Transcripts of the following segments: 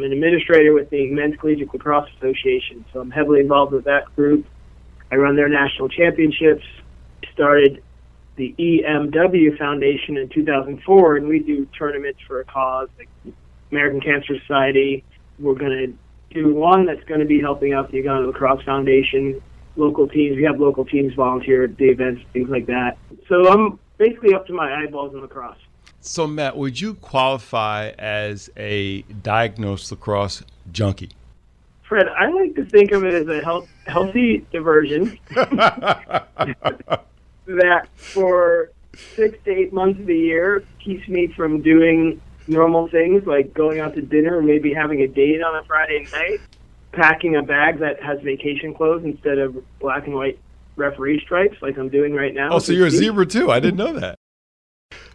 I'm an administrator with the Men's Collegiate Lacrosse Association, so I'm heavily involved with that group. I run their national championships. Started the EMW Foundation in 2004, and we do tournaments for a cause like American Cancer Society. We're going to do one that's going to be helping out the Uganda Lacrosse Foundation. Local teams, we have local teams volunteer at the events, things like that. So I'm basically up to my eyeballs in lacrosse. So, Matt, would you qualify as a diagnosed lacrosse junkie? Fred, I like to think of it as a health, healthy diversion that for six to eight months of the year keeps me from doing normal things like going out to dinner or maybe having a date on a Friday night, packing a bag that has vacation clothes instead of black and white referee stripes like I'm doing right now. Oh, so you're a zebra too? I didn't know that.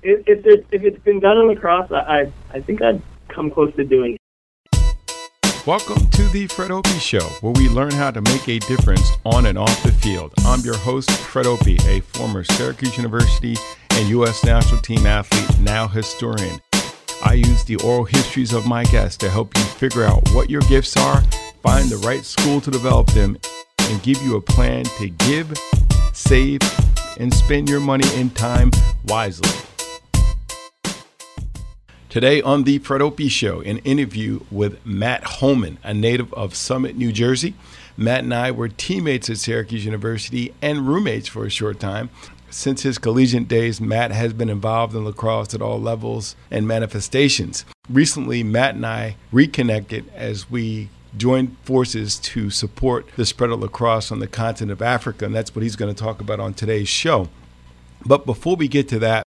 If, it, if it's been done on the cross, I, I think I'd come close to doing it. Welcome to the Fred Opie Show, where we learn how to make a difference on and off the field. I'm your host, Fred Opie, a former Syracuse University and U.S. national team athlete, now historian. I use the oral histories of my guests to help you figure out what your gifts are, find the right school to develop them, and give you a plan to give, save, and spend your money and time wisely. Today on the Fred Opie Show, an interview with Matt Holman, a native of Summit, New Jersey. Matt and I were teammates at Syracuse University and roommates for a short time. Since his collegiate days, Matt has been involved in lacrosse at all levels and manifestations. Recently, Matt and I reconnected as we joined forces to support the spread of lacrosse on the continent of Africa, and that's what he's going to talk about on today's show. But before we get to that,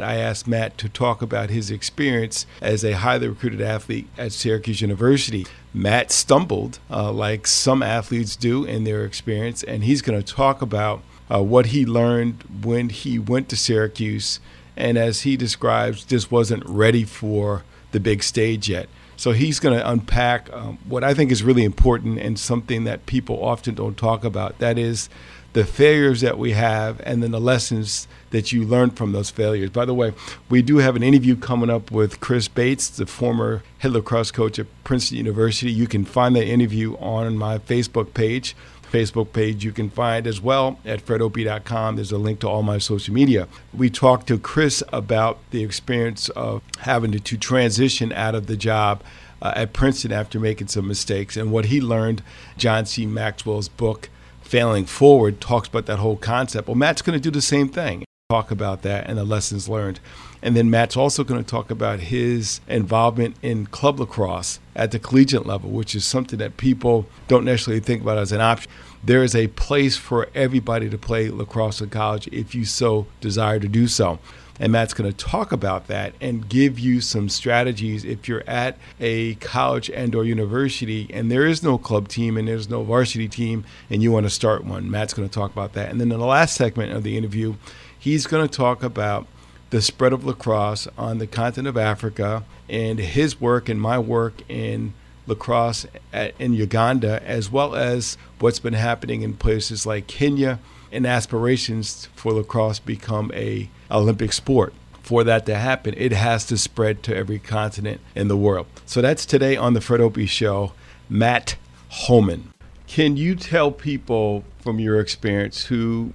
I asked Matt to talk about his experience as a highly recruited athlete at Syracuse University. Matt stumbled, uh, like some athletes do in their experience, and he's going to talk about uh, what he learned when he went to Syracuse. And as he describes, just wasn't ready for the big stage yet. So he's going to unpack um, what I think is really important and something that people often don't talk about. That is the failures that we have and then the lessons that you learn from those failures. By the way, we do have an interview coming up with Chris Bates, the former head lacrosse coach at Princeton University. You can find that interview on my Facebook page. Facebook page you can find as well at fredopie.com. There's a link to all my social media. We talked to Chris about the experience of having to, to transition out of the job uh, at Princeton after making some mistakes and what he learned. John C. Maxwell's book, Failing Forward, talks about that whole concept. Well, Matt's going to do the same thing, talk about that and the lessons learned. And then Matt's also going to talk about his involvement in club lacrosse at the collegiate level, which is something that people don't necessarily think about as an option. There is a place for everybody to play lacrosse in college if you so desire to do so. And Matt's going to talk about that and give you some strategies if you're at a college and or university and there is no club team and there's no varsity team and you want to start one. Matt's going to talk about that. And then in the last segment of the interview, he's going to talk about the spread of lacrosse on the continent of Africa and his work and my work in lacrosse at, in Uganda, as well as what's been happening in places like Kenya and aspirations for lacrosse become a Olympic sport. For that to happen, it has to spread to every continent in the world. So that's today on the Fred Opie Show. Matt Holman. Can you tell people from your experience who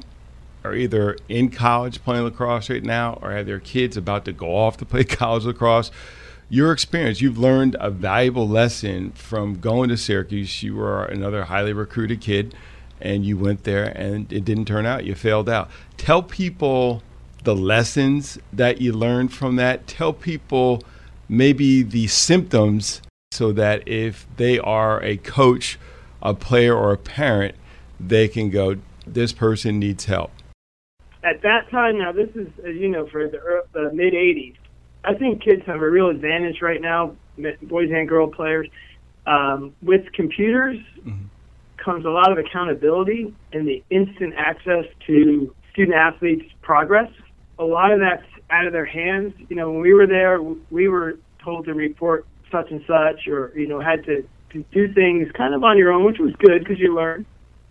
are either in college playing lacrosse right now or have their kids about to go off to play college lacrosse. Your experience, you've learned a valuable lesson from going to Syracuse. You were another highly recruited kid and you went there and it didn't turn out. You failed out. Tell people the lessons that you learned from that. Tell people maybe the symptoms so that if they are a coach, a player, or a parent, they can go, this person needs help at that time, now this is, as you know, for the, the mid 80s, I think kids have a real advantage right now, boys and girl players. Um, with computers mm-hmm. comes a lot of accountability and the instant access to student athletes' progress. A lot of that's out of their hands. You know, when we were there, we were told to report such and such, or you know, had to, to do things kind of on your own, which was good because you learn.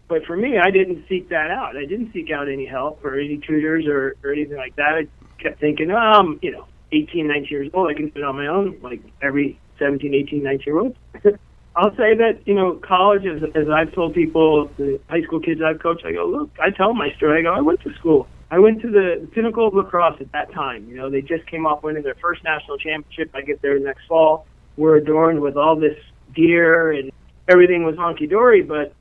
But for me, I didn't seek that out. I didn't seek out any help or any tutors or, or anything like that. I kept thinking, oh, I'm, you know, 18, 19 years old. I can do it on my own, like every 17, 18, 19 year old. I'll say that you know college, as, as I've told people, the high school kids I've coached, I go, look, I tell my story. I go, I went to school. I went to the, the pinnacle of lacrosse at that time. You know, they just came off winning their first national championship. I get there next fall. We're adorned with all this gear and everything was honky dory, but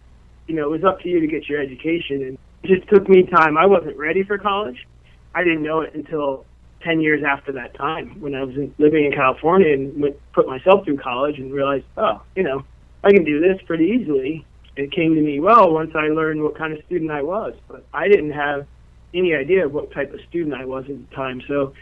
you know, it was up to you to get your education. And it just took me time. I wasn't ready for college. I didn't know it until 10 years after that time when I was in, living in California and went, put myself through college and realized, oh, you know, I can do this pretty easily. It came to me well once I learned what kind of student I was, but I didn't have any idea of what type of student I was at the time. So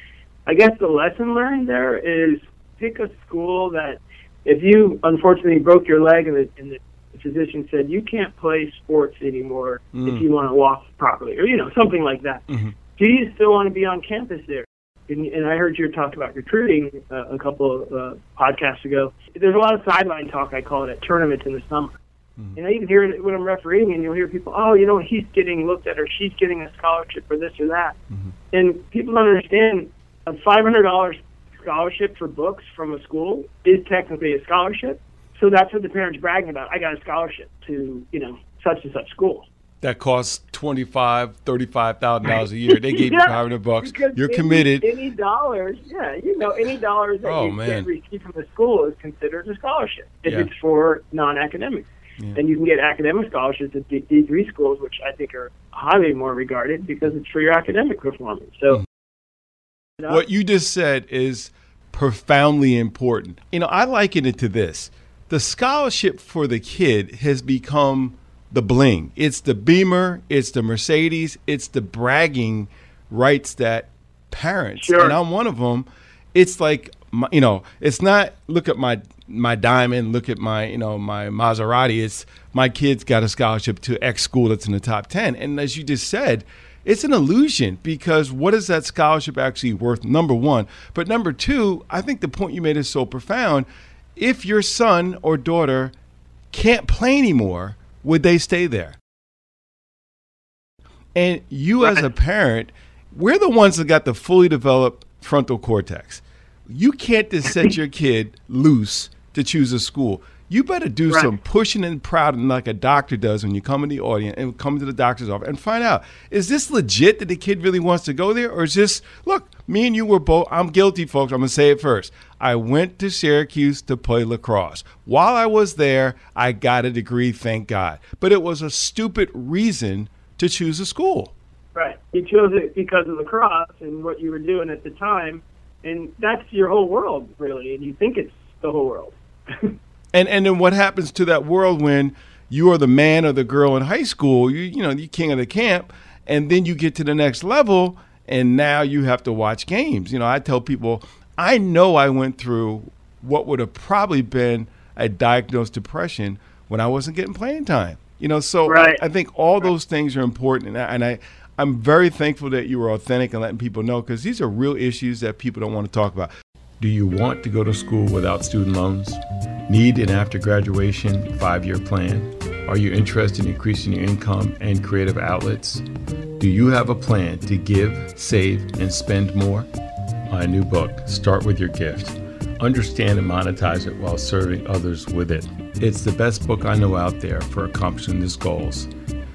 I guess the lesson learned there is pick a school that if you unfortunately broke your leg and the, and the physician said you can't play sports anymore mm. if you want to walk properly or you know something like that mm-hmm. do you still want to be on campus there and, and I heard you talk about recruiting uh, a couple of uh, podcasts ago. There's a lot of sideline talk, I call it, at tournaments in the summer. Mm-hmm. And I even hear it when I'm refereeing, and you'll hear people, oh, you know, he's getting looked at, or she's getting a scholarship for this or that. Mm-hmm. And people don't understand a $500 scholarship for books from a school is technically a scholarship. So that's what the parents bragging about. I got a scholarship to, you know, such and such school that costs twenty five, thirty five thousand dollars a year. They gave yeah, you five hundred bucks. You're any, committed. Any dollars, yeah, you know, any dollars that oh, you man. get received from the school is considered a scholarship if yeah. it's for non academics. Yeah. And you can get academic scholarships at D three schools, which I think are highly more regarded because it's for your academic performance. So, mm. what you just said is profoundly important. You know, I liken it to this: the scholarship for the kid has become the bling. It's the Beamer, it's the Mercedes, it's the bragging rights that parents, sure. and I'm one of them. It's like you know, it's not look at my my diamond, look at my you know my Maserati. It's my kids got a scholarship to X school that's in the top ten, and as you just said. It's an illusion because what is that scholarship actually worth? Number one. But number two, I think the point you made is so profound. If your son or daughter can't play anymore, would they stay there? And you, right. as a parent, we're the ones that got the fully developed frontal cortex. You can't just set your kid loose to choose a school. You better do right. some pushing and prodding like a doctor does when you come in the audience and come to the doctor's office and find out is this legit that the kid really wants to go there or is this look me and you were both I'm guilty folks. I'm gonna say it first. I went to Syracuse to play lacrosse. While I was there I got a degree thank God. But it was a stupid reason to choose a school. Right. You chose it because of lacrosse and what you were doing at the time and that's your whole world really and you think it's the whole world. And and then what happens to that world when you are the man or the girl in high school? You you know you king of the camp, and then you get to the next level, and now you have to watch games. You know, I tell people I know I went through what would have probably been a diagnosed depression when I wasn't getting playing time. You know, so right. I, I, think all those things are important, and I, and I I'm very thankful that you were authentic and letting people know because these are real issues that people don't want to talk about. Do you want to go to school without student loans? Need an after graduation five year plan? Are you interested in increasing your income and creative outlets? Do you have a plan to give, save, and spend more? My new book, Start With Your Gift. Understand and monetize it while serving others with it. It's the best book I know out there for accomplishing these goals.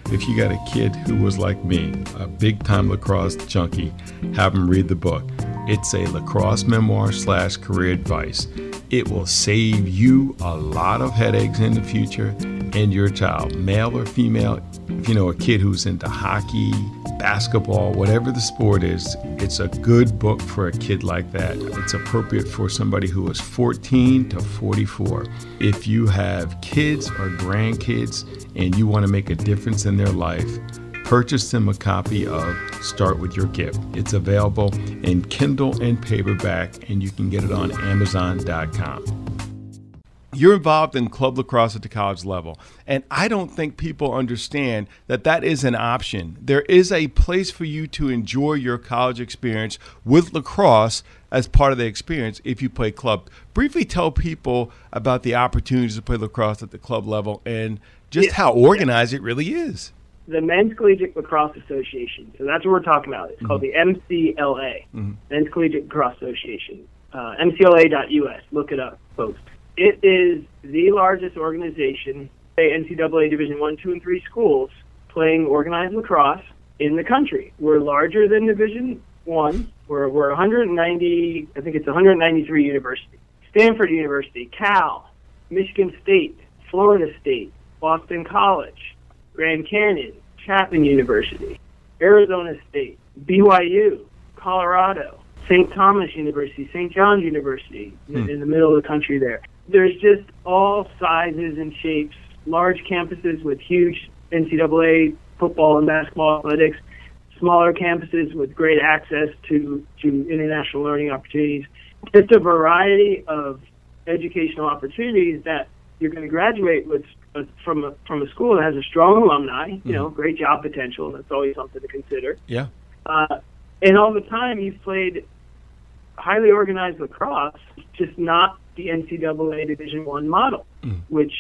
If you got a kid who was like me, a big time lacrosse junkie, have them read the book. It's a lacrosse memoir slash career advice. It will save you a lot of headaches in the future and your child, male or female. If you know a kid who's into hockey, basketball, whatever the sport is, it's a good book for a kid like that. It's appropriate for somebody who is 14 to 44. If you have kids or grandkids and you want to make a difference in their life, purchase them a copy of Start With Your Gift. It's available in Kindle and paperback, and you can get it on Amazon.com. You're involved in club lacrosse at the college level, and I don't think people understand that that is an option. There is a place for you to enjoy your college experience with lacrosse as part of the experience if you play club. Briefly tell people about the opportunities to play lacrosse at the club level and just yeah. how organized it really is the Men's Collegiate Lacrosse Association. So that's what we're talking about. It's mm-hmm. called the MCLA, mm-hmm. Men's Collegiate Lacrosse Association. Uh, MCLA.us. Look it up, folks. It is the largest organization, say NCAA Division One, Two, and Three schools playing organized lacrosse in the country. We're larger than Division One. We're we're 190. I think it's 193 universities. Stanford University, Cal, Michigan State, Florida State, Boston College, Grand Canyon, Chapman University, Arizona State, BYU, Colorado, St. Thomas University, St. John's University, hmm. in the middle of the country there. There's just all sizes and shapes, large campuses with huge NCAA football and basketball athletics, smaller campuses with great access to, to international learning opportunities. Just a variety of educational opportunities that you're going to graduate with uh, from a, from a school that has a strong alumni, you mm-hmm. know, great job potential. That's always something to consider. Yeah. Uh, and all the time you've played highly organized lacrosse, just not the NCAA Division One model, mm. which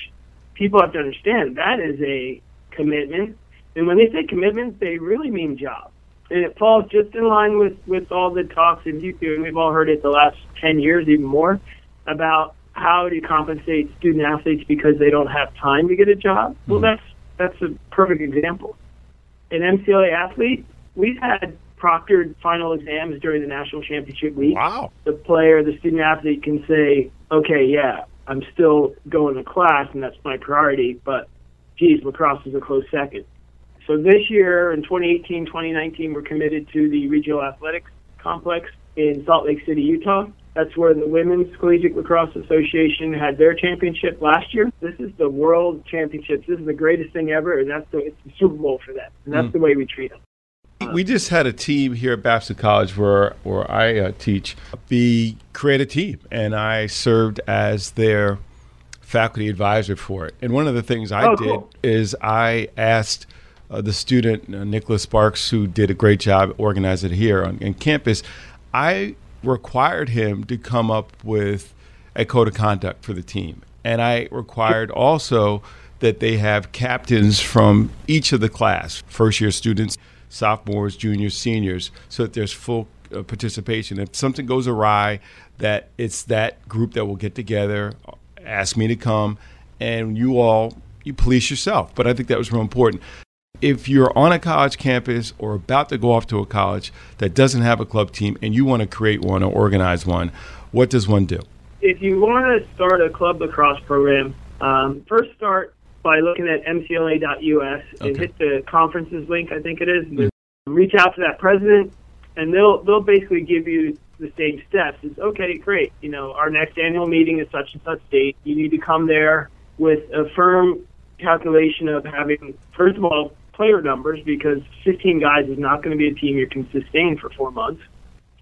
people have to understand. That is a commitment, and when they say commitment, they really mean job. And it falls just in line with with all the talks in you and we've all heard it the last ten years, even more, about how to compensate student athletes because they don't have time to get a job. Mm. Well, that's that's a perfect example. An MCLA athlete, we've had proctored final exams during the national championship week. Wow. The player, the student athlete can say, okay, yeah, I'm still going to class and that's my priority, but geez, lacrosse is a close second. So this year in 2018, 2019, we're committed to the Regional Athletics Complex in Salt Lake City, Utah. That's where the Women's Collegiate Lacrosse Association had their championship last year. This is the World Championships. This is the greatest thing ever, and that's the, it's the Super Bowl for them. And that's mm. the way we treat them. We just had a team here at Babson College where where I uh, teach the create a team, and I served as their faculty advisor for it. And one of the things I oh, did cool. is I asked uh, the student uh, Nicholas Sparks, who did a great job organizing it here on, on campus. I required him to come up with a code of conduct for the team, and I required also that they have captains from each of the class, first year students sophomores, juniors, seniors, so that there's full uh, participation. If something goes awry, that it's that group that will get together, ask me to come, and you all you police yourself. But I think that was real important. If you're on a college campus or about to go off to a college that doesn't have a club team and you want to create one or organize one, what does one do? If you want to start a club lacrosse program, um, first start by looking at mcla.us and hit the conferences link. I think it is. Mm-hmm. Reach out to that president, and they'll they'll basically give you the same steps. It's okay, great. You know, our next annual meeting is such and such date. You need to come there with a firm calculation of having first of all player numbers because 15 guys is not going to be a team you can sustain for four months.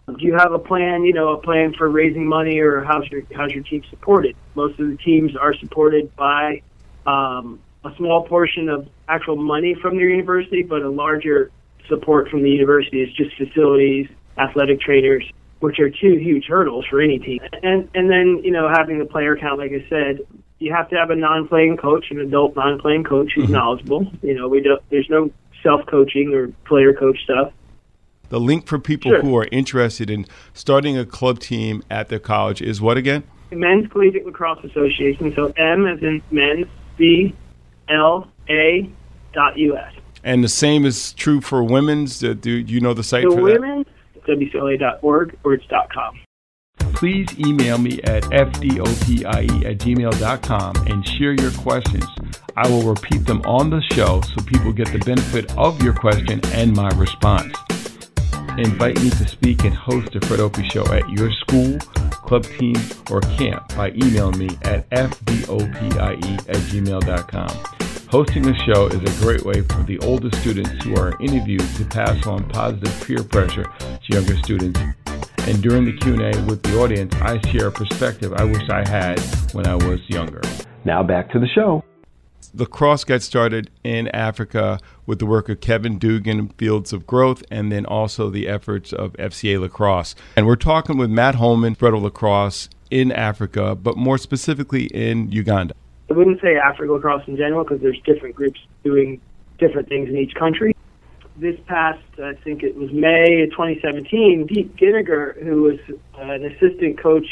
Do you have a plan? You know, a plan for raising money, or how's your how's your team supported? Most of the teams are supported by um, a small portion of actual money from their university, but a larger support from the university is just facilities, athletic trainers, which are two huge hurdles for any team. And and then you know having the player count, like I said, you have to have a non-playing coach, an adult non-playing coach who's mm-hmm. knowledgeable. You know, we don't. There's no self-coaching or player coach stuff. The link for people sure. who are interested in starting a club team at their college is what again? Men's Collegiate Lacrosse Association. So M as in men's, C L A dot U S. And the same is true for women's. Uh, do you know the site for, for women's, WCLA.org or it's dot .com. Please email me at fdopie at gmail.com and share your questions. I will repeat them on the show so people get the benefit of your question and my response. Invite me to speak and host a Fred Opie show at your school, club team, or camp by emailing me at fdopie at gmail.com. Hosting the show is a great way for the older students who are interviewed to pass on positive peer pressure to younger students. And during the Q&A with the audience, I share a perspective I wish I had when I was younger. Now back to the show. Lacrosse got started in Africa with the work of Kevin Dugan, Fields of Growth, and then also the efforts of FCA Lacrosse. And we're talking with Matt Holman, Fred Lacrosse in Africa, but more specifically in Uganda. I wouldn't say Africa lacrosse in general because there's different groups doing different things in each country. this past, I think it was May of 2017, Pete Ginniger, who was uh, an assistant coach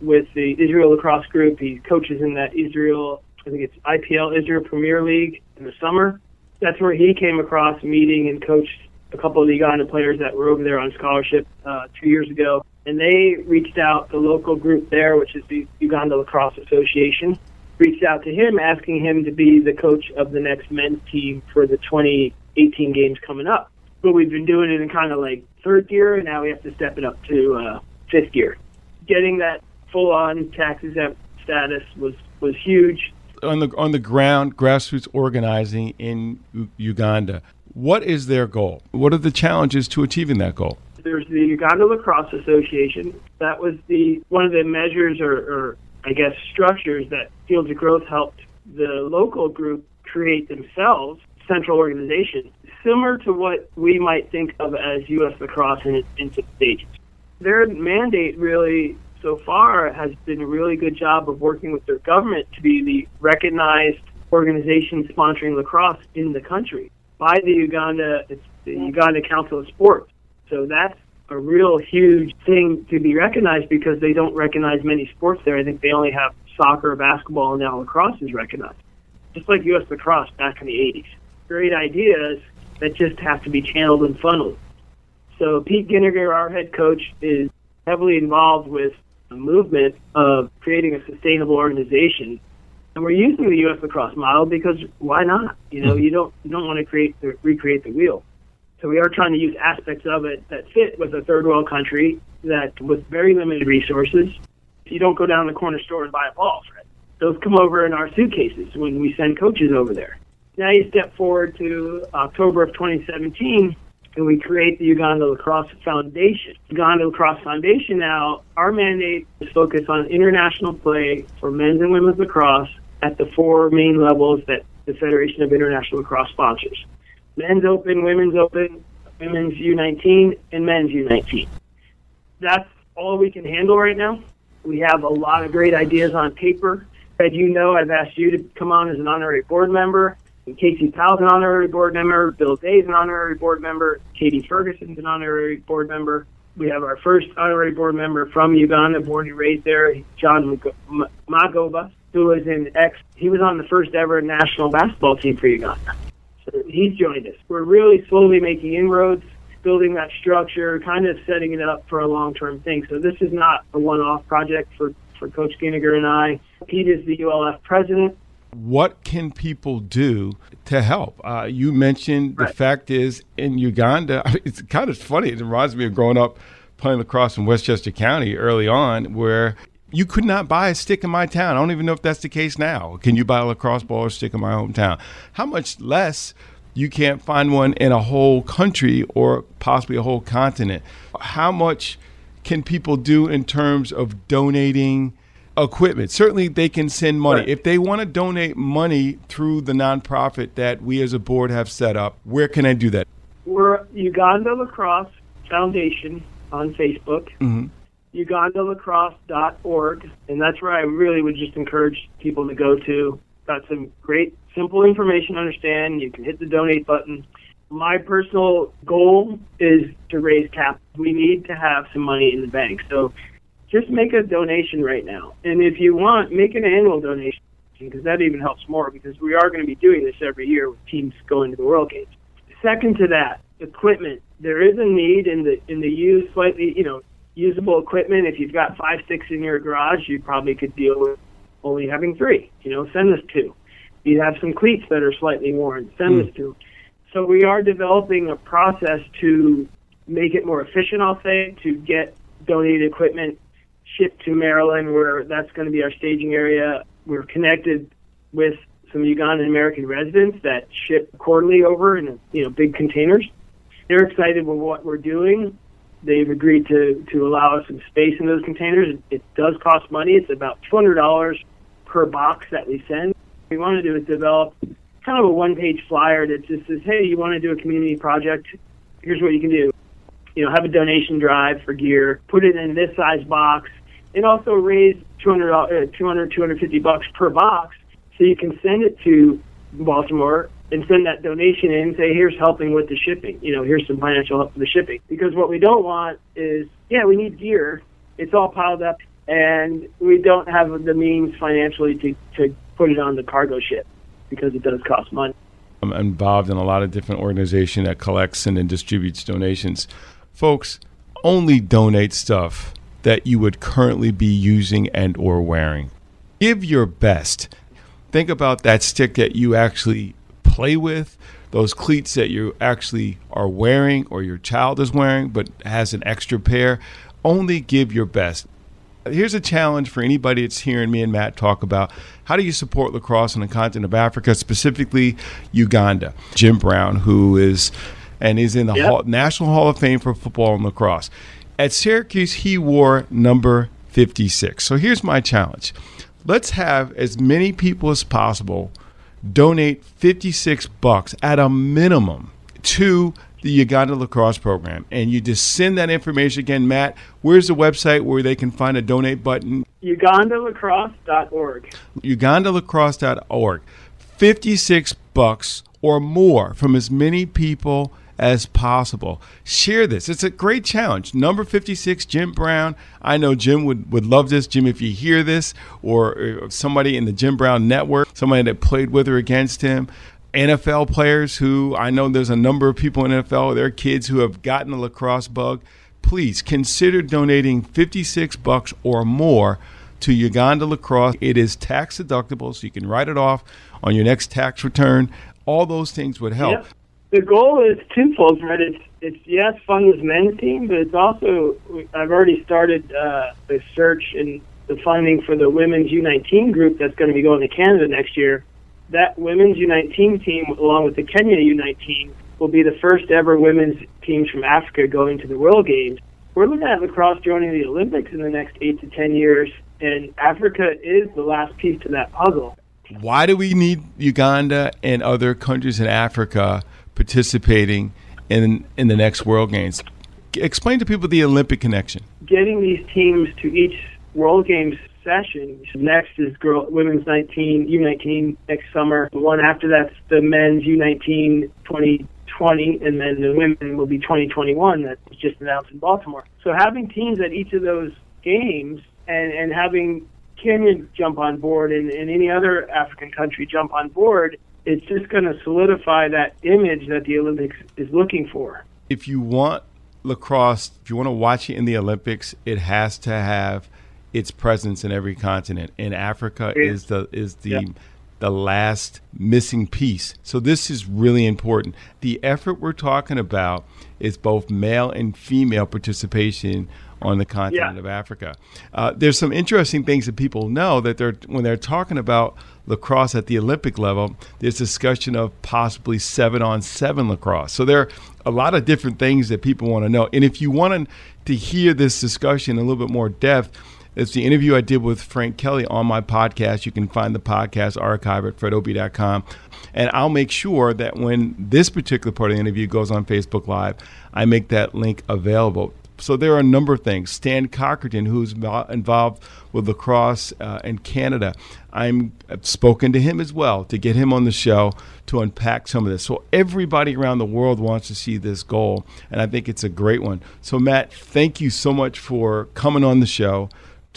with the Israel lacrosse group, he coaches in that Israel, I think it's IPL, Israel Premier League in the summer. That's where he came across meeting and coached a couple of the Uganda players that were over there on scholarship uh, two years ago. And they reached out, the local group there, which is the Uganda Lacrosse Association, reached out to him asking him to be the coach of the next men's team for the 2018 games coming up. But we've been doing it in kind of like third gear, and now we have to step it up to uh, fifth gear. Getting that full on tax exempt status was, was huge. On the, on the ground, grassroots organizing in Uganda, what is their goal? What are the challenges to achieving that goal? There's the Uganda Lacrosse Association. That was the one of the measures or, or I guess, structures that Fields of Growth helped the local group create themselves, central organization, similar to what we might think of as U.S. lacrosse in its infant stages. Their mandate really, so far, has been a really good job of working with their government to be the recognized organization sponsoring lacrosse in the country by the Uganda, the Uganda Council of Sports. So that's a real huge thing to be recognized because they don't recognize many sports there. I think they only have soccer, basketball, and now lacrosse is recognized. Just like U.S. lacrosse back in the 80s. Great ideas that just have to be channeled and funneled. So Pete Ginniger, our head coach, is heavily involved with movement of creating a sustainable organization. And we're using the U.S. lacrosse model because why not? You know, mm-hmm. you don't you don't want to create the, recreate the wheel. So we are trying to use aspects of it that fit with a third world country that with very limited resources. You don't go down the corner store and buy a ball, Fred. Those come over in our suitcases when we send coaches over there. Now you step forward to October of 2017 and we create the Uganda Lacrosse Foundation. Uganda Lacrosse Foundation now, our mandate is focused on international play for men's and women's lacrosse at the four main levels that the Federation of International Lacrosse sponsors men's open, women's open, women's U19, and men's U19. That's all we can handle right now. We have a lot of great ideas on paper. As you know, I've asked you to come on as an honorary board member. Casey Powell's an honorary board member. Bill Day's an honorary board member. Katie Ferguson's an honorary board member. We have our first honorary board member from Uganda, born and raised there, John Magoba, who was in X. He was on the first ever national basketball team for Uganda So he's joined us. We're really slowly making inroads, building that structure, kind of setting it up for a long term thing. So this is not a one off project for, for Coach Ginniger and I. Pete is the ULF president. What can people do to help? Uh, you mentioned right. the fact is in Uganda, it's kind of funny. It reminds me of growing up playing lacrosse in Westchester County early on, where you could not buy a stick in my town. I don't even know if that's the case now. Can you buy a lacrosse ball or stick in my hometown? How much less you can't find one in a whole country or possibly a whole continent? How much can people do in terms of donating equipment? Certainly, they can send money. Right. If they want to donate money through the nonprofit that we as a board have set up, where can I do that? We're Uganda Lacrosse Foundation on Facebook. Mm-hmm ugandalacrosse.org, and that's where I really would just encourage people to go to. Got some great, simple information to understand. You can hit the donate button. My personal goal is to raise cap. We need to have some money in the bank. So just make a donation right now. And if you want, make an annual donation because that even helps more because we are going to be doing this every year with teams going to the World Games. Second to that, equipment. There is a need in the in the used slightly, you know, usable equipment. If you've got five, six in your garage, you probably could deal with only having three. You know, send us two. You have some cleats that are slightly worn, send mm. us two. So we are developing a process to make it more efficient, I'll say, to get donated equipment shipped to Maryland, where that's going to be our staging area. We're connected with some Ugandan American residents that ship quarterly over in you know big containers. They're excited with what we're doing they've agreed to to allow us some space in those containers. It, does cost money. It's about two hundred dollars per box that we send. What we want to do is develop kind of a one page flyer that just says, "Hey, you want to do a community project? Here's what you can do. You know, have a donation drive for gear, put it in this size box, and also raise 200, uh, 200 250 bucks per box, so you can send it to Baltimore and send that donation in and say, here's helping with the shipping. You know, here's some financial help for the shipping. Because what we don't want is, yeah, we need gear. It's all piled up, and we don't have the means financially to, to put it on the cargo ship because it does cost money. I'm involved in a lot of different organizations that collects and distributes donations. Folks, only donate stuff that you would currently be using and or wearing. Give your best. Think about that stick that you actually play with, those cleats that you actually are wearing or your child is wearing but has an extra pair. Only give your best. Here's a challenge for anybody that's hearing me and Matt talk about how do you support lacrosse on the continent of Africa, specifically Uganda. Jim Brown, who is and is in the yep. Hall, National Hall of Fame for football and lacrosse. At Syracuse, he wore number 56. So here's my challenge let's have as many people as possible donate 56 bucks at a minimum to the Uganda lacrosse program. And you just send that information again, Matt. Where's the website where they can find a donate button? UgandaLacrosse.org. UgandaLacrosse.org. 56 bucks or more from as many people as possible. Share this. It's a great challenge. Number 56, Jim Brown. I know Jim would, would love this. Jim, if you hear this, or uh, somebody in the Jim Brown network, somebody that played with or against him, NFL players who I know there's a number of people in NFL, their kids who have gotten the lacrosse bug. Please consider donating 56 bucks or more to Uganda Lacrosse. It is tax deductible, so you can write it off on your next tax return. All those things would help. Yep the goal is twofold, right? It's it's yes, fund this men's team, but it's also I've already started uh, a search and the funding for the women's U19 group that's going to be going to Canada next year. That women's U19 team, along with the Kenya U19, will be the first ever women's teams from Africa going to the World Games. We're looking at lacrosse joining the Olympics in the next eight to ten years, and Africa is the last piece to that puzzle. Why do we need Uganda and other countries in Africa? Participating in in the next World Games. Explain to people the Olympic connection. Getting these teams to each World Games session. Next is girl women's 19 U19 next summer. The one after that's the men's U19 2020, and then the women will be 2021. That was just announced in Baltimore. So having teams at each of those games and and having Kenya jump on board and, and any other African country jump on board it's just going to solidify that image that the Olympics is looking for. If you want lacrosse, if you want to watch it in the Olympics, it has to have its presence in every continent. And Africa yeah. is the is the yeah. the last missing piece. So this is really important. The effort we're talking about is both male and female participation on the continent yeah. of Africa. Uh, there's some interesting things that people know that they're when they're talking about lacrosse at the Olympic level, there's discussion of possibly seven on seven lacrosse. So there are a lot of different things that people want to know. And if you want to hear this discussion in a little bit more depth, it's the interview I did with Frank Kelly on my podcast. You can find the podcast archive at fredopie.com. And I'll make sure that when this particular part of the interview goes on Facebook Live, I make that link available so there are a number of things. Stan Cockerton, who's involved with lacrosse uh, in Canada, I'm I've spoken to him as well to get him on the show to unpack some of this. So everybody around the world wants to see this goal, and I think it's a great one. So Matt, thank you so much for coming on the show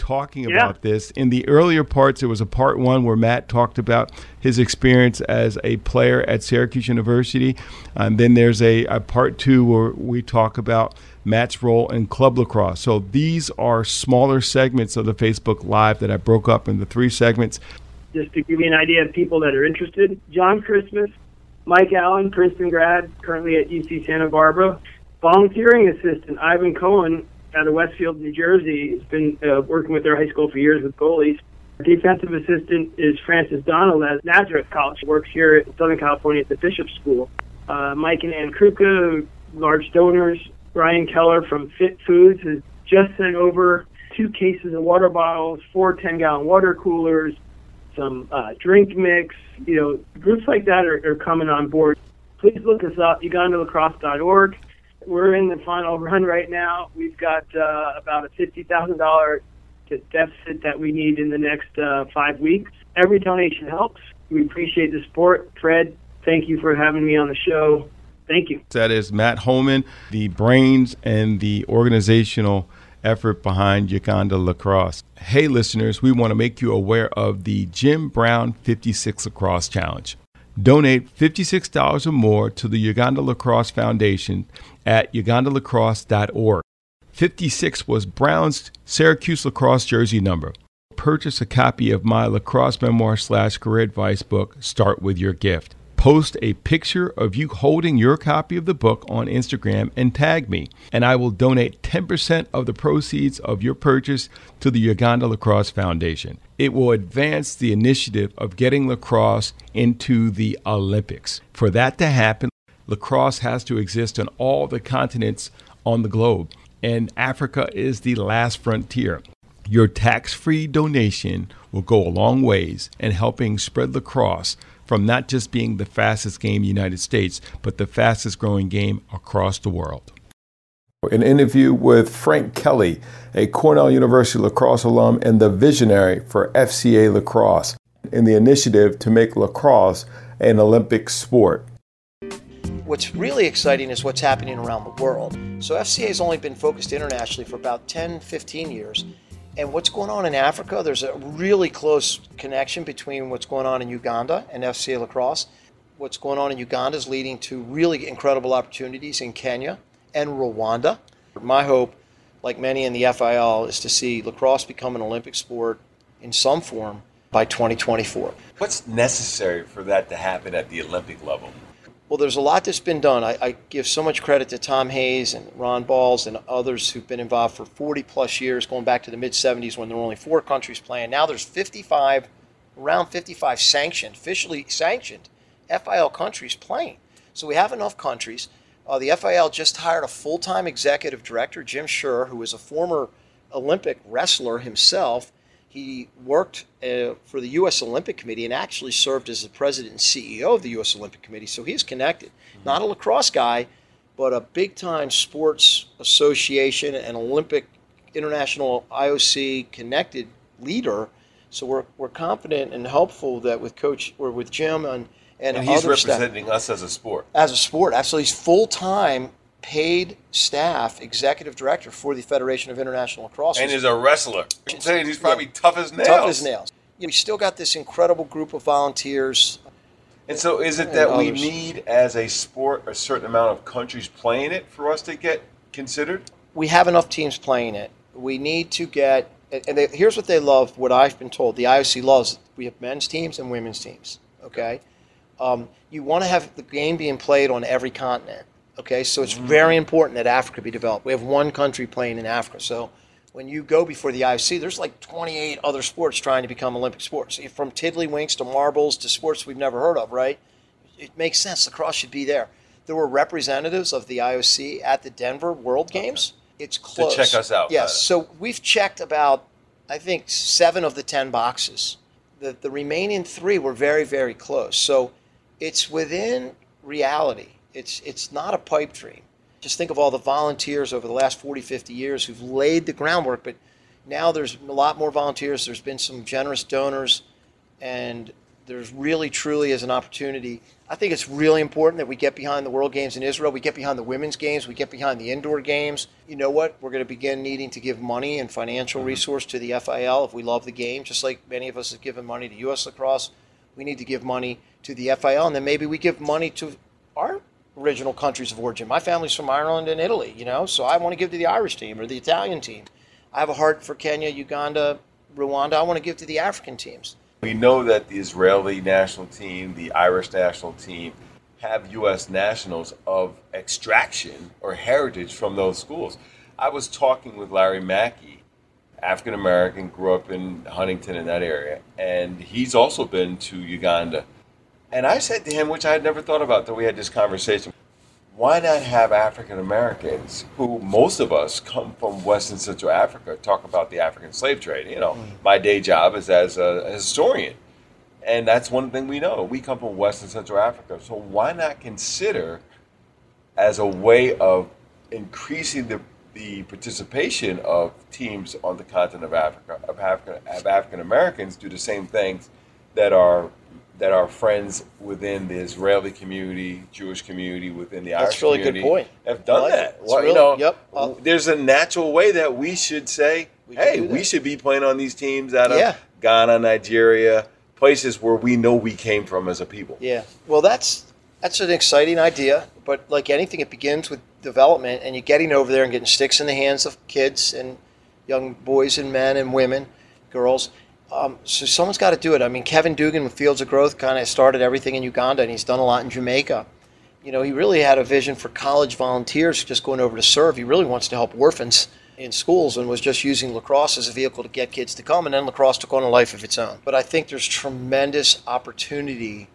talking yeah. about this. In the earlier parts, there was a part one where Matt talked about his experience as a player at Syracuse University. And then there's a, a part two where we talk about Matt's role in club lacrosse. So these are smaller segments of the Facebook Live that I broke up into three segments. Just to give you an idea of people that are interested, John Christmas, Mike Allen, Princeton grad, currently at UC Santa Barbara. Volunteering assistant Ivan Cohen out of Westfield, New Jersey, has been uh, working with their high school for years with goalies. Defensive assistant is Francis Donald at Nazareth College, works here in Southern California at the Bishop School. Uh, Mike and Ann Kruka, large donors, Brian Keller from Fit Foods has just sent over two cases of water bottles, four 10 gallon water coolers, some uh, drink mix. You know, groups like that are, are coming on board. Please look us up, UgandaLacrosse.org. We're in the final run right now. We've got uh, about a $50,000 deficit that we need in the next uh, five weeks. Every donation helps. We appreciate the support. Fred, Thank you for having me on the show. Thank you. That is Matt Holman, the brains and the organizational effort behind Uganda Lacrosse. Hey, listeners, we want to make you aware of the Jim Brown 56 Lacrosse Challenge. Donate $56 or more to the Uganda Lacrosse Foundation at ugandalacrosse.org. 56 was Brown's Syracuse lacrosse jersey number. Purchase a copy of my lacrosse memoir slash career advice book, Start With Your Gift post a picture of you holding your copy of the book on Instagram and tag me, and I will donate 10% of the proceeds of your purchase to the Uganda Lacrosse Foundation. It will advance the initiative of getting lacrosse into the Olympics. For that to happen, lacrosse has to exist on all the continents on the globe, and Africa is the last frontier. Your tax free donation will go a long ways in helping spread lacrosse from not just being the fastest game in the United States, but the fastest growing game across the world. An interview with Frank Kelly, a Cornell University lacrosse alum and the visionary for FCA lacrosse in the initiative to make lacrosse an Olympic sport. What's really exciting is what's happening around the world. So, FCA has only been focused internationally for about 10, 15 years. And what's going on in Africa, there's a really close connection between what's going on in Uganda and FCA lacrosse. What's going on in Uganda is leading to really incredible opportunities in Kenya and Rwanda. My hope, like many in the FIL, is to see lacrosse become an Olympic sport in some form by 2024. What's necessary for that to happen at the Olympic level? Well, there's a lot that's been done. I, I, give so much credit to Tom Hayes and Ron Balls and others who've been involved for 40 plus years, going back to the mid 70s when there were only four countries playing. Now there's 55, around 55 sanctioned, officially sanctioned FIL countries playing. So we have enough countries. Uh, the FIL just hired a full time executive director, Jim Scherr, who is a former Olympic wrestler himself he worked uh, for the U.S. Olympic Committee and actually served as the president and CEO of the U.S. Olympic Committee. So he's connected. Mm-hmm. Not a lacrosse guy, but a big time sports association and Olympic International IOC connected leader. So we're, we're confident and helpful that with Coach or with Jim and and, and he's representing staff, us as a sport. As a sport, absolutely. He's full time paid staff executive director for the Federation of International Lacrosse. And is a wrestler. I'm saying he's probably yeah, tough as nails. Tough as nails. We still got this incredible group of volunteers. And so, is it that we need, as a sport, a certain amount of countries playing it for us to get considered? We have enough teams playing it. We need to get, and they, here's what they love. What I've been told, the IOC loves. We have men's teams and women's teams. Okay, um, you want to have the game being played on every continent. Okay, so it's very important that Africa be developed. We have one country playing in Africa. So when you go before the IOC, there's like 28 other sports trying to become Olympic sports. From tiddlywinks to marbles to sports we've never heard of, right? It makes sense. Lacrosse should be there. There were representatives of the IOC at the Denver World Games. Okay. It's close. To check us out. Yes. So we've checked about, I think, seven of the 10 boxes. The, the remaining three were very, very close. So it's within reality it's, it's not a pipe dream. Just think of all the volunteers over the last 40, 50 years who've laid the groundwork, but now there's a lot more volunteers. There's been some generous donors, and there's really, truly is an opportunity. I think it's really important that we get behind the World Games in Israel. We get behind the women's games. We get behind the indoor games. You know what? We're going to begin needing to give money and financial mm-hmm. resource to the FIL if we love the game, just like many of us have given money to U.S. lacrosse. We need to give money to the FIL, and then maybe we give money to our original countries of origin. My family's from Ireland and Italy, you know, so I want to give to the Irish team or the Italian team. I have a heart for Kenya, Uganda, Rwanda. I want to give to the African teams. We know that the Israeli national team, the Irish national team, have U.S. nationals of extraction or heritage from those schools. I was talking with Larry Mackey, African American, grew up in Huntington in that area, and he's also been to Uganda and I said to him, which I had never thought about that we had this conversation, why not have African Americans, who most of us come from West and Central Africa, talk about the African slave trade? You know, mm. my day job is as a, a historian. And that's one thing we know. We come from West and Central Africa. So why not consider as a way of increasing the, the participation of teams on the continent of Africa, of African, of African Americans do the same things that are that our friends within the Israeli community, Jewish community, within the That's Irish really good community point. have done like that. Well, you really- know, yep. There's a natural way that we should say, We hey, we should be playing on these teams out of Yeah. Ghana, Nigeria, places where we know we came from as a people. Yeah. Well, that's that's an exciting idea, but like anything, it begins with development, and you're getting over there and getting sticks in the hands of kids and young boys and men and women, girls. Um, so someone's got to do it. I mean, Kevin Dugan with Fields of Growth kind of started everything in Uganda, and he's done a lot in Jamaica. You know, he really had a vision for college volunteers just going over to serve. He really wants to help orphans in schools and was just using lacrosse as a vehicle to get kids to come, and then lacrosse took on a life of its own. But I think there's tremendous opportunity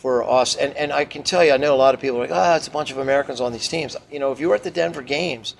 for us. And, and I can tell you, I know a lot of people are like, ah, it's a bunch of Americans on these teams. You know, if you were at the Denver games,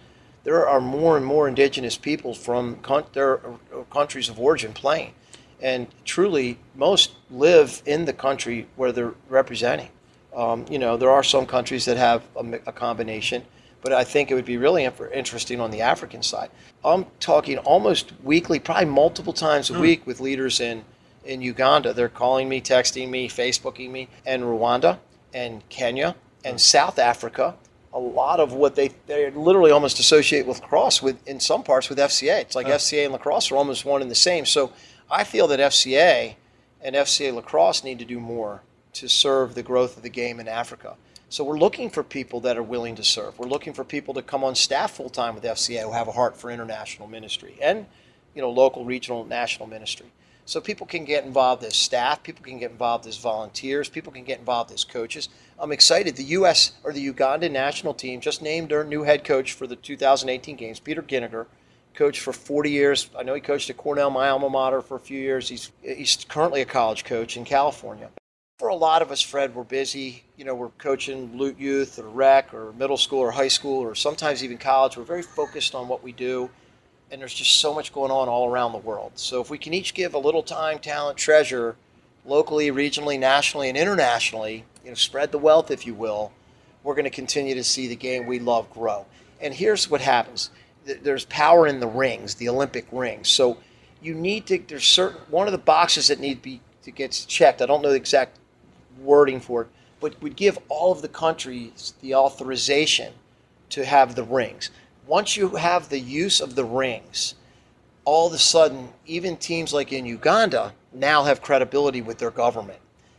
there are more and more indigenous people from con- their uh, countries of origin playing. And truly, most live in the country where they're representing. Um, you know, there are some countries that have a, a combination, but I think it would be really inf- interesting on the African side. I'm talking almost weekly, probably multiple times a week with leaders in in Uganda. They're calling me, texting me, Facebooking me, and Rwanda and Kenya and hmm. South Africa. A lot of what they they literally almost associate with lacrosse with in some parts with FCA. It's like FCA and lacrosse are almost one and the same. So I feel that FCA and FCA lacrosse need to do more to serve the growth of the game in Africa. So we're looking for people that are willing to serve. We're looking for people to come on staff full time with FCA who have a heart for international ministry and you know local, regional, national ministry. So people can get involved as staff, people can get involved as volunteers, people can get involved as coaches. I'm excited. The U.S. or the Uganda national team just named their new head coach for the 2018 games, Peter Ginniger, coached for 40 years. I know he coached at Cornell, my alma mater, for a few years. He's he's currently a college coach in California. For a lot of us, Fred, we're busy. You know, we're coaching Loot Youth or Rec or middle school or high school or sometimes even college. We're very focused on what we do and there's just so much going on all around the world. So if we can each give a little time, talent, treasure, locally, regionally, nationally, and internationally, you know, spread the wealth, if you will, we're going to continue to see the game we love grow. And here's what happens: there's power in the rings, the Olympic rings. So you need to. There's certain one of the boxes that need to be to get checked. I don't know the exact wording for it, but would give all of the countries the authorization to have the rings. Once you have the use of the rings, all of a sudden, even teams like in Uganda now have credibility with their government.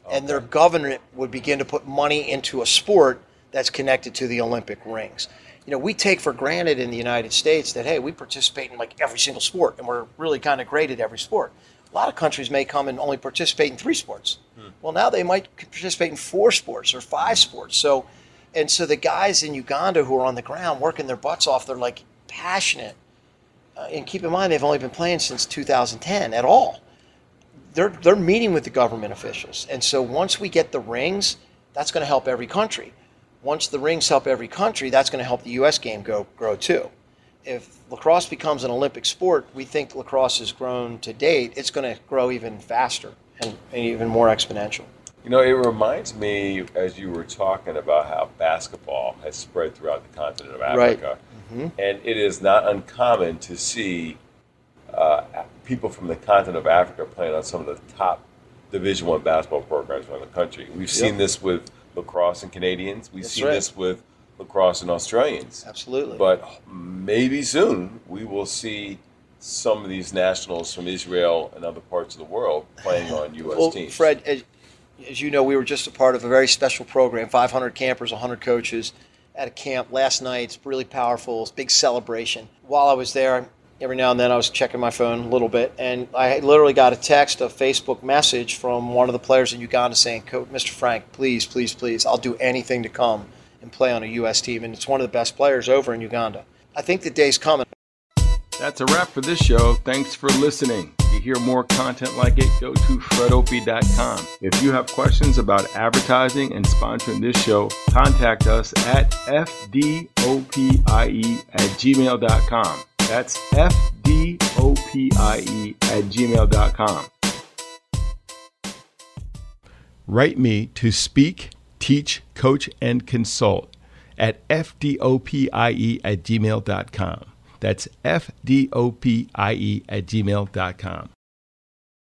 And their government would begin to put money into a sport that's connected to the Olympic rings. You know, we take for granted in the United States that, hey, we participate in like every single sport and we're really kind of great at every sport. A lot of countries may come and only participate in three sports. Hmm. Well, now they might participate in four sports or five hmm. sports. So, and so the guys in Uganda who are on the ground working their butts off, they're like passionate. Uh, and keep in mind, they've only been playing since 2010 at all. They're, they're meeting with the government officials. And so once we get the rings, that's going to help every country. Once the rings help every country, that's going to help the U.S. game go, grow too. If lacrosse becomes an Olympic sport, we think lacrosse has grown to date, it's going to grow even faster and, and even more exponential. You know, it reminds me as you were talking about how basketball has spread throughout the continent of Right. Africa, and it is not uncommon to see uh, people from the continent of Africa playing on some of the top Division One basketball programs around the country. We've seen this with lacrosse and Canadians. We've That's seen right. this with lacrosse and Australians. Absolutely. But maybe soon we will see some of these nationals from Israel and other parts of the world playing on U.S. well, teams. Fred, as, you know, we were just a part of a very special program 500 campers, 100 coaches at a camp last night. It's really powerful. It's a big celebration. While I was there, every now and then I was checking my phone a little bit, and I literally got a text, a Facebook message from one of the players in Uganda saying, "Coach, Mr. Frank, please, please, please, I'll do anything to come and play on a U.S. team. And it's one of the best players over in Uganda. I think the day's coming. That's a wrap for this show. Thanks for listening. Hear more content like it, go to fredopie.com. If you have questions about advertising and sponsoring this show, contact us at fdopie at gmail.com. That's fdopie at gmail.com. Write me to speak, teach, coach, and consult at fdopie at gmail.com. That's fdopie at gmail.com.